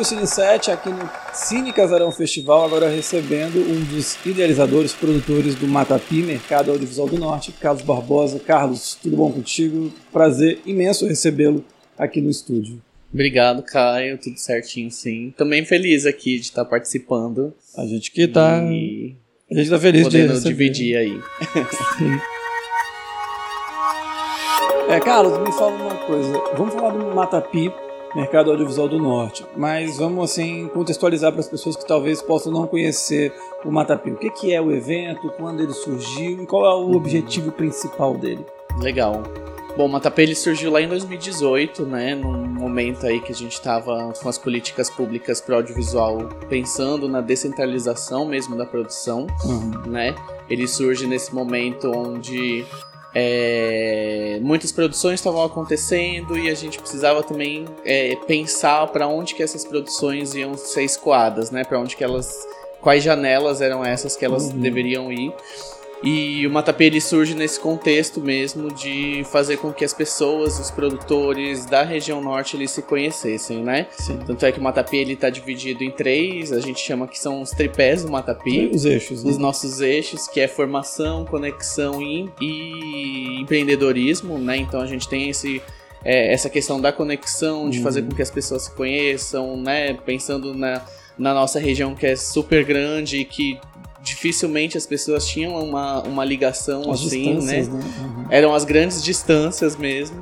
Estúdio Cine 7, aqui no Cine Casarão Festival, agora recebendo um dos idealizadores, produtores do Matapi, Mercado Audiovisual do Norte, Carlos Barbosa. Carlos, tudo bom contigo? Prazer imenso recebê-lo aqui no estúdio. Obrigado, Caio, tudo certinho, sim. Também feliz aqui de estar participando. A gente que tá. E... A gente tá feliz Podendo de dividir aí. Sim. É, Carlos, me fala uma coisa. Vamos falar do Matapi, mercado audiovisual do norte, mas vamos assim contextualizar para as pessoas que talvez possam não conhecer o Matapi. O que, que é o evento, quando ele surgiu e qual é o objetivo principal dele? Legal. Bom, o Matapê ele surgiu lá em 2018, né, num momento aí que a gente estava com as políticas públicas para audiovisual pensando na descentralização mesmo da produção, Uhum. né? Ele surge nesse momento onde é, muitas produções estavam acontecendo e a gente precisava também é, pensar para onde que essas produções iam ser escoadas, né? Para onde que elas, quais janelas eram essas que elas Uhum. deveriam ir. E o Matapê ele surge nesse contexto mesmo de fazer com que as pessoas, os produtores da região norte eles se conhecessem, né? Sim. Tanto é que o Matapê ele tá dividido em três, a gente chama que são os tripés do Matapê Os eixos. né? os nossos eixos, que é formação, conexão e, e empreendedorismo, né? Então a gente tem esse, é, essa questão da conexão, de Uhum. fazer com que as pessoas se conheçam, né? Pensando na, na nossa região que é super grande e que dificilmente as pessoas tinham uma, uma ligação As assim, né? né? Uhum. eram as grandes distâncias mesmo.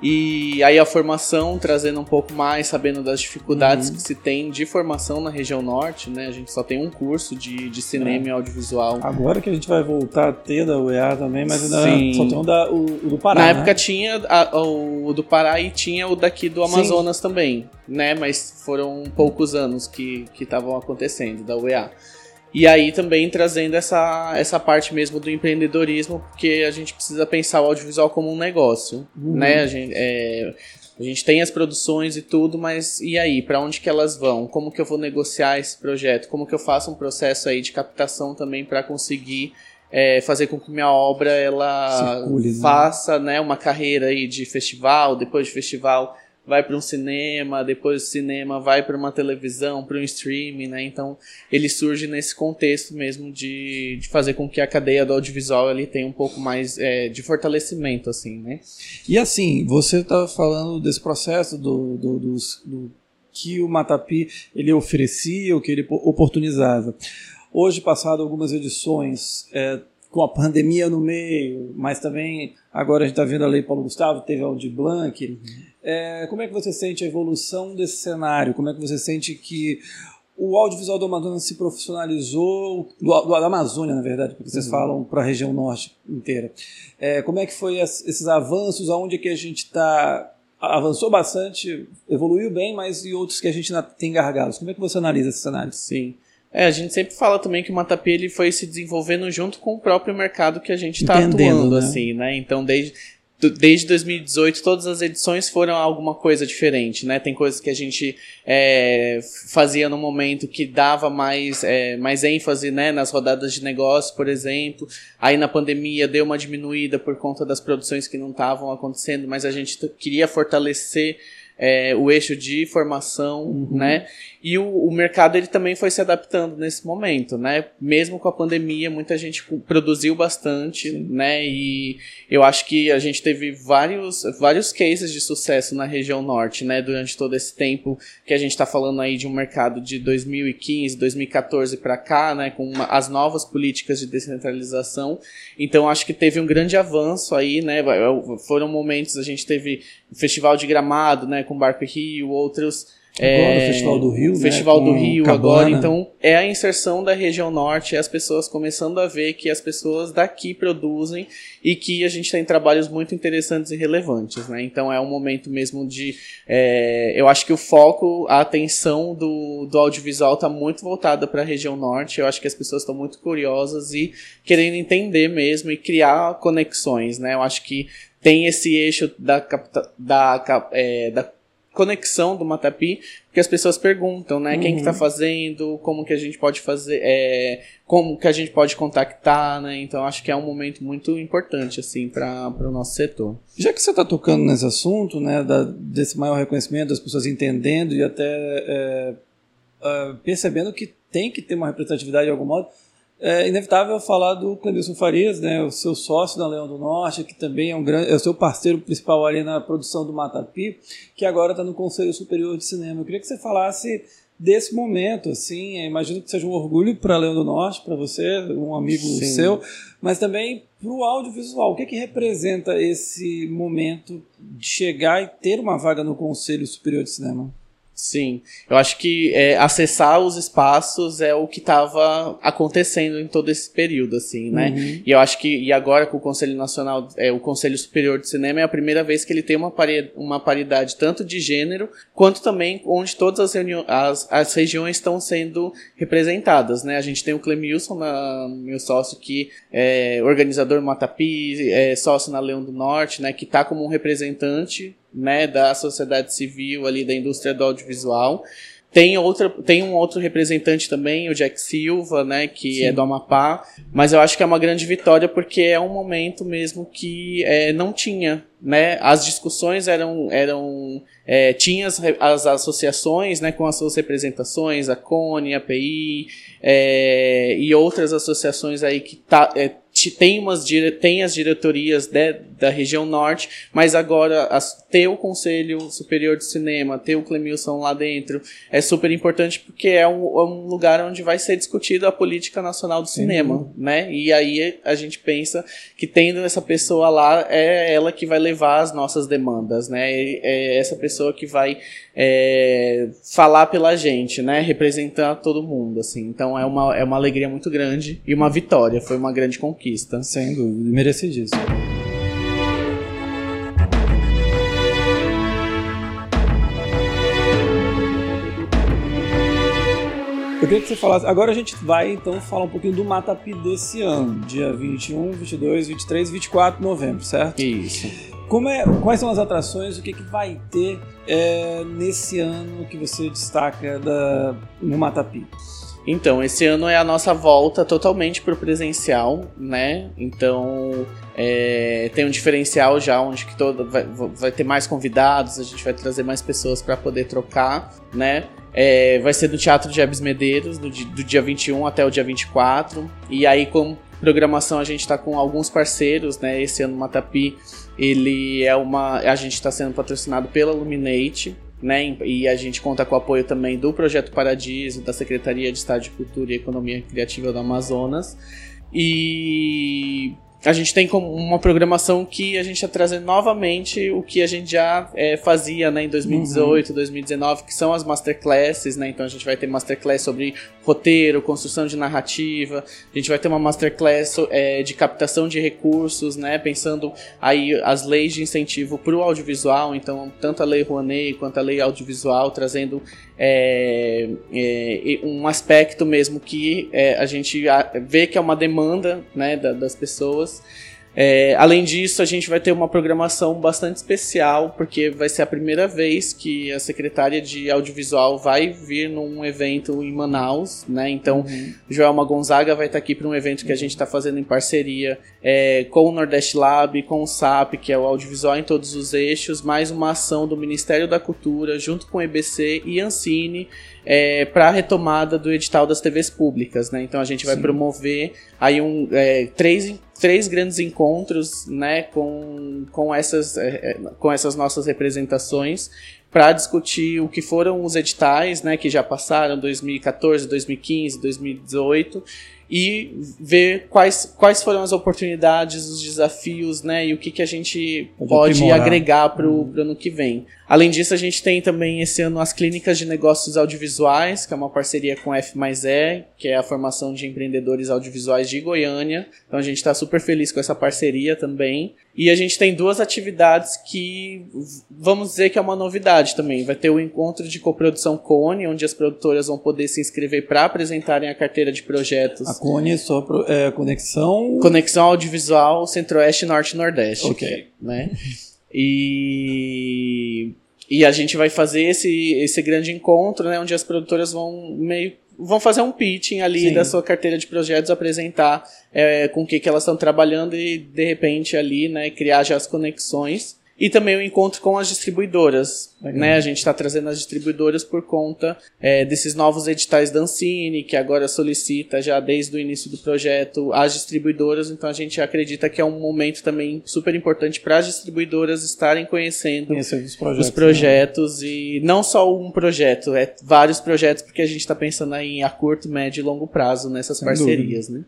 E aí a formação trazendo um pouco mais, sabendo das dificuldades Uhum. que se tem de formação na região norte, né? A gente só tem um curso de, de cinema É. e audiovisual. Agora que a gente vai voltar a ter da UEA também, mas ainda Sim. só tem o, da, o, o do Pará. na né? época tinha a- o do Pará e tinha o daqui do Sim. Amazonas também, né? Mas foram poucos anos que que estavam acontecendo da UEA. E aí também trazendo essa, essa parte mesmo do empreendedorismo, porque a gente precisa pensar o audiovisual como um negócio, Uhum. né? A gente, é, a gente tem as produções e tudo, mas e aí, para onde que elas vão? Como que eu vou negociar esse projeto? Como que eu faço um processo aí de captação também para conseguir é, fazer com que minha obra ela Circule, né? faça, né, uma carreira aí de festival, depois de festival vai para um cinema, depois do cinema vai para uma televisão, para um streaming, né? Então ele surge nesse contexto mesmo de, de fazer com que a cadeia do audiovisual ele tenha um pouco mais é, de fortalecimento, assim, né? E assim, você estava falando desse processo do, do, dos- do que o Matapi ele oferecia, o que ele po- oportunizava. Hoje, passado algumas edições, é, com a pandemia no meio, mas também agora a gente está vendo a Lei Paulo Gustavo, teve a Aldir Blanc. É, como é que você sente a evolução desse cenário? Como é que você sente que o audiovisual do Amazonas se profissionalizou, do, do- da Amazônia, na verdade, porque vocês falam para a região norte inteira. É, como é que foi es- esses avanços? Aonde é que a gente está avançou bastante, evoluiu bem, mas e outros que a gente ainda tem gargalos? Como é que você analisa esse cenário? Sim. É, a gente sempre fala também que o Matapi ele foi se desenvolvendo junto com o próprio mercado que a gente está atuando, né? assim, né? Então, desde, desde 2018, todas as edições foram alguma coisa diferente, né? Tem coisas que a gente é, fazia no momento que dava mais, é, mais ênfase, né? Nas rodadas de negócio, por exemplo. Aí, na pandemia, deu uma diminuída por conta das produções que não estavam acontecendo, mas a gente queria fortalecer é, o eixo de formação, Uhum. né? E o, o mercado ele também foi se adaptando nesse momento, né? Mesmo com a pandemia, muita gente produziu bastante, né? E eu acho que a gente teve vários, vários cases de sucesso na região norte, né? Durante todo esse tempo que a gente está falando aí de um mercado de 2015, 2014 para cá, né? Com uma- as novas políticas de descentralização. Então acho que teve um grande avanço aí, né? Foram momentos a gente teve o Festival de Gramado, né? Com Barco Rio, outros Agora o Festival do Rio, né, Festival do com Rio Cabana. agora, então é a inserção da região norte, é as pessoas começando a ver que as pessoas daqui produzem e que a gente tem trabalhos muito interessantes e relevantes, né? Então é um momento mesmo de, é, eu acho que o foco, a atenção do, do audiovisual está muito voltada para a região norte. Eu acho que as pessoas estão muito curiosas e querendo entender mesmo e criar conexões, né? Eu acho que tem esse eixo da, capta- da, é, da conexão do Matapi, porque as pessoas perguntam, né? Uhum. Quem que tá uhum. fazendo, como que a gente pode fazer, é, como que a gente pode contactar, né? Então acho que é um momento muito importante, assim, para o nosso setor. Já que você está tocando nesse assunto, né, da, desse maior reconhecimento, das pessoas entendendo e até é, é, percebendo que tem que ter uma representatividade de algum modo, é inevitável falar do Clemilson Farias, né, o seu sócio da Leão do Norte, que também é, um grande, é o seu parceiro principal ali na produção do Matapi, que agora está no Conselho Superior de Cinema. Eu queria que você falasse desse momento, assim, imagino que seja um orgulho para Leão do Norte, para você, um amigo Sim. seu, mas também para o audiovisual. O que, que representa esse momento de chegar e ter uma vaga no Conselho Superior de Cinema? Sim, eu acho que é, acessar os espaços é o que estava acontecendo em todo esse período, assim, né? Uhum. E eu acho que, e agora com o Conselho Nacional, é, o Conselho Superior de Cinema é a primeira vez que ele tem uma, pari uma paridade tanto de gênero, quanto também onde todas as, as, as regiões estão sendo representadas, né? A gente tem o Clemilson, na, meu sócio, que é organizador Matapi, é sócio na Leão do Norte, né? Que está como um representante né, da sociedade civil ali da indústria do audiovisual. Tem, outra, tem um outro representante também, o Jack Silva, né, que Sim. é do Amapá, mas eu acho que é uma grande vitória porque é um momento mesmo que é, não tinha, né, as discussões eram, eram é, tinha as, as associações, né, com as suas representações, a CONE, a PI, é, e outras associações aí que tá, é, tem, umas, tem as diretorias de, da região norte, mas agora as, ter o Conselho Superior de Cinema, ter o Clemilson lá dentro, é super importante porque é um, é um lugar onde vai ser discutida a política nacional do cinema, uhum. né? E aí a gente pensa que tendo essa pessoa lá, é ela que vai levar as nossas demandas, né? É essa pessoa que vai é, falar pela gente, né? Representar todo mundo, assim. Então é uma, é uma alegria muito grande e uma vitória, foi uma grande conquista. Sem dúvida, merecidíssimo. Eu queria que você falasse. Agora a gente vai então falar um pouquinho do Matapi desse ano, dia 21, 22, 23 e 24 de novembro, certo? Isso. Como é, quais são as atrações? O que, que vai ter é, nesse ano que você destaca da, no Matapi? Então, esse ano é a nossa volta totalmente para o presencial, né? Então, é, tem um diferencial já onde que todo, vai, vai, ter mais convidados, a gente vai trazer mais pessoas para poder trocar, né? É, vai ser do Teatro de Ebs Medeiros, do, do dia 21 até o dia 24. E aí, com programação, a gente está com alguns parceiros, né? Esse ano, Matapi, ele é uma. A gente está sendo patrocinado pela Luminate, né? E a gente conta com o apoio também do Projeto Paradiso, da Secretaria de Estado de Cultura e Economia Criativa do Amazonas. E a gente tem como uma programação que a gente está trazendo novamente o que a gente já é, fazia né, em 2018, uhum. 2019, que são as masterclasses, né? Então a gente vai ter masterclass sobre roteiro, construção de narrativa, a gente vai ter uma masterclass é, de captação de recursos, né? Pensando aí as leis de incentivo para o audiovisual, então tanto a lei Rouanet quanto a lei audiovisual, trazendo é, é, um aspecto mesmo que é, a gente vê que é uma demanda né, da, das pessoas. É, além disso, a gente vai ter uma programação bastante especial, porque vai ser a primeira vez que a secretária de audiovisual vai vir num evento em Manaus, né? Então, uhum. Joelma Gonzaga vai estar aqui para um evento que a gente está fazendo em parceria é, com o Nordeste Lab, com o SAP, que é o audiovisual em todos os eixos, mais uma ação do Ministério da Cultura, junto com o EBC e Ancine, é, para a retomada do edital das TVs públicas, né? Então a gente vai Sim. promover aí um, é, três três grandes encontros né, com, com, essas, é, é, com essas nossas representações para discutir o que foram os editais né, que já passaram 2014, 2015, 2018 e ver quais, quais foram as oportunidades, os desafios, né, e o que, que a gente pode, agregar para o uhum. ano que vem. Além disso, a gente tem também esse ano as clínicas de negócios audiovisuais, que é uma parceria com a F mais E, que é a formação de empreendedores audiovisuais de Goiânia. Então a gente está super feliz com essa parceria também. E a gente tem duas atividades que vamos dizer que é uma novidade também. Vai ter o encontro de coprodução Cone, onde as produtoras vão poder se inscrever para apresentarem a carteira de projetos. A Cone é só pro, é, conexão. Conexão audiovisual Centro-Oeste, Norte e Nordeste. Ok. Né? E e a gente vai fazer esse, esse grande encontro, né, onde as produtoras vão meio vão fazer um pitching ali Sim. da sua carteira de projetos, apresentar é, com o que, que elas estão trabalhando e de repente ali, né, criar já as conexões. E também o encontro com as distribuidoras. Né? A gente está trazendo as distribuidoras por conta é, desses novos editais da Ancine, que agora solicita já desde o início do projeto as distribuidoras. Então a gente acredita que é um momento também super importante para as distribuidoras estarem conhecendo os projetos, os projetos né? e não só um projeto, é vários projetos, porque a gente está pensando aí a curto, médio e longo prazo nessas Sem parcerias. Né?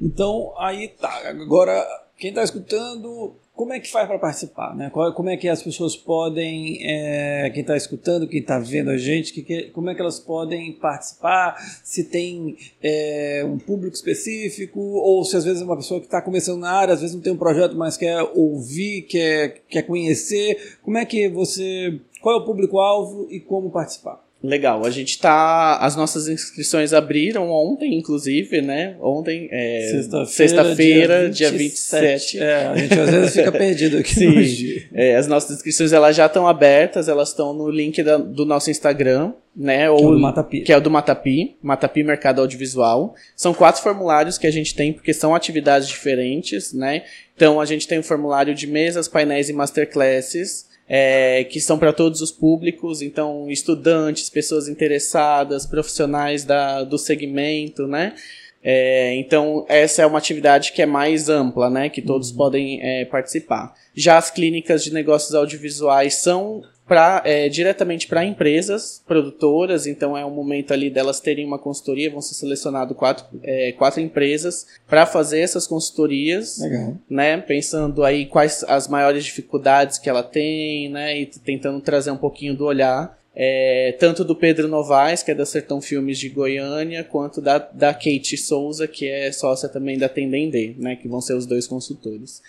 Então aí tá. Agora, quem está escutando como é que faz para participar? Né? Como é que as pessoas podem, é, quem está escutando, quem está vendo a gente, que, que, como é que elas podem participar? Se tem é, um público específico, ou se às vezes é uma pessoa que está começando na área, às vezes não tem um projeto, mas quer ouvir, quer, quer conhecer. Como é que você. Qual é o público-alvo e como participar? Legal, a gente tá. As nossas inscrições abriram ontem, inclusive, né? Ontem, é, sexta-feira, dia, dia 27. É, a gente às vezes fica perdido aqui Sim, é, as nossas inscrições elas já estão abertas, elas estão no link da, do nosso Instagram, né? Ou, que é o do Matapi. Que é o do Matapi, Matapi Mercado Audiovisual. São quatro formulários que a gente tem, porque são atividades diferentes, né? Então a gente tem o um formulário de mesas, painéis e masterclasses é, que são para todos os públicos, então estudantes, pessoas interessadas, profissionais da, do segmento, né? É, então essa é uma atividade que é mais ampla, né? Que todos uhum. podem é, participar. Já as clínicas de negócios audiovisuais são pra, é, diretamente para empresas produtoras, então é um momento ali delas terem uma consultoria, vão ser selecionadas quatro, é, quatro empresas para fazer essas consultorias, Legal. né? Pensando aí quais as maiores dificuldades que ela tem, né? E tentando trazer um pouquinho do olhar. É, tanto do Pedro Novaes, que é da Sertão Filmes de Goiânia, quanto da, da Kate Souza, que é sócia também da Tendendê, né? Que vão ser os dois consultores.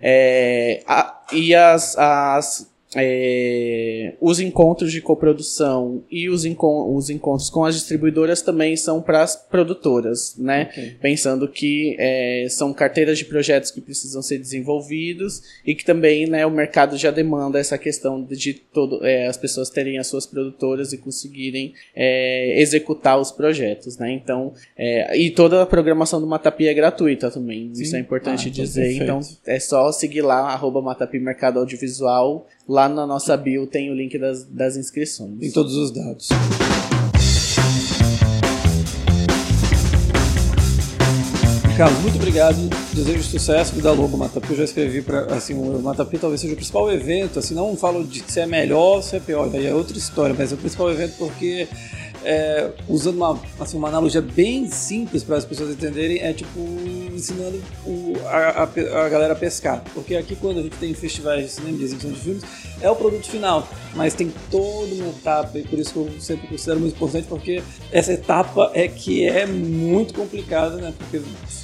É, a, e as, as é, os encontros de coprodução e os, encon os encontros com as distribuidoras também são para as produtoras, né? Okay. Pensando que é, são carteiras de projetos que precisam ser desenvolvidos e que também né, o mercado já demanda essa questão de, de todo, é, as pessoas terem as suas produtoras e conseguirem é, executar os projetos, né? Então, é, e toda a programação do Matapi é gratuita também, Sim. isso é importante ah, então dizer. Então, é só seguir lá, arroba Matapi Mercado Audiovisual, Lá na nossa bio tem o link das, das inscrições. Tem todos os dados. Carlos, muito obrigado. Desejo sucesso da Lobo Matapi. Eu já escrevi para assim, o Matapi talvez seja o principal evento. Assim, não falo de se é melhor, se é pior, aí é outra história, mas é o principal evento porque é, usando uma, assim, uma analogia bem simples para as pessoas entenderem, é tipo ensinando o, a, a, a, galera a pescar. Porque aqui, quando a gente tem festivais de cinema, de exibição de filmes, é o produto final, mas tem toda uma etapa, e por isso que eu sempre considero muito importante, porque essa etapa é que é muito complicada, né? Porque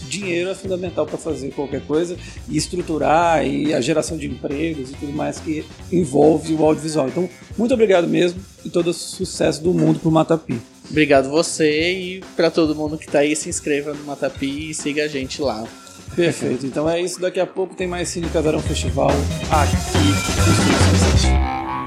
dinheiro é fundamental para fazer qualquer coisa e estruturar e a geração de empregos e tudo mais que envolve o audiovisual. Então, muito obrigado mesmo e todo o sucesso do mundo pro Matapi. Obrigado você e para todo mundo que está aí, se inscreva no Matapi e siga a gente lá. Perfeito. Então é isso. Daqui a pouco tem mais Cine Casarão Festival aqui no